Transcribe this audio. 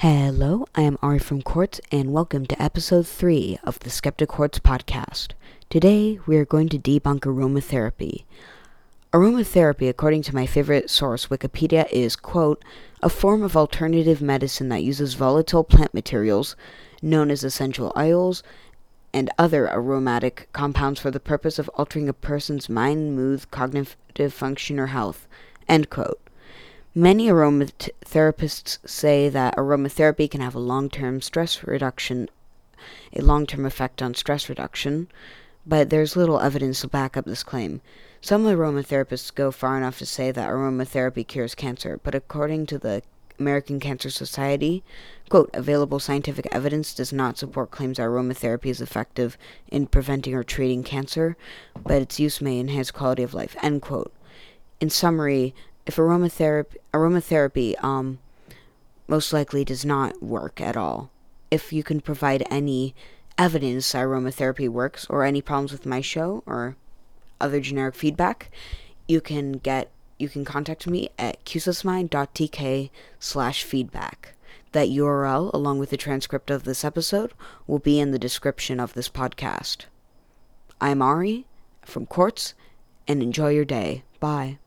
Hello, I am Ari from Quartz, and welcome to episode 3 of the SkeptiQuartz podcast. Today, we are going to debunk aromatherapy. Aromatherapy, according to my favorite source, Wikipedia, is, quote, a form of alternative medicine that uses volatile plant materials, known as essential oils, and other aromatic compounds for the purpose of altering a person's mind, mood, cognitive function, or health, end quote. Many aromatherapists say that aromatherapy can have a long-term stress reduction, a long-term effect on stress reduction, but there's little evidence to back up this claim. Some aromatherapists go far enough to say that aromatherapy cures cancer, but according to the American Cancer Society, quote, available scientific evidence does not support claims that aromatherapy is effective in preventing or treating cancer, but its use may enhance quality of life, end quote. In summary, if aromatherapy aromatherapy um most likely does not work at all. If you can provide any evidence aromatherapy works or any problems with my show or other generic feedback, you can get you can contact me at qsysmine.tk slash feedback. That URL, along with the transcript of this episode, will be in the description of this podcast. I'm Ari from Quartz, and enjoy your day. Bye.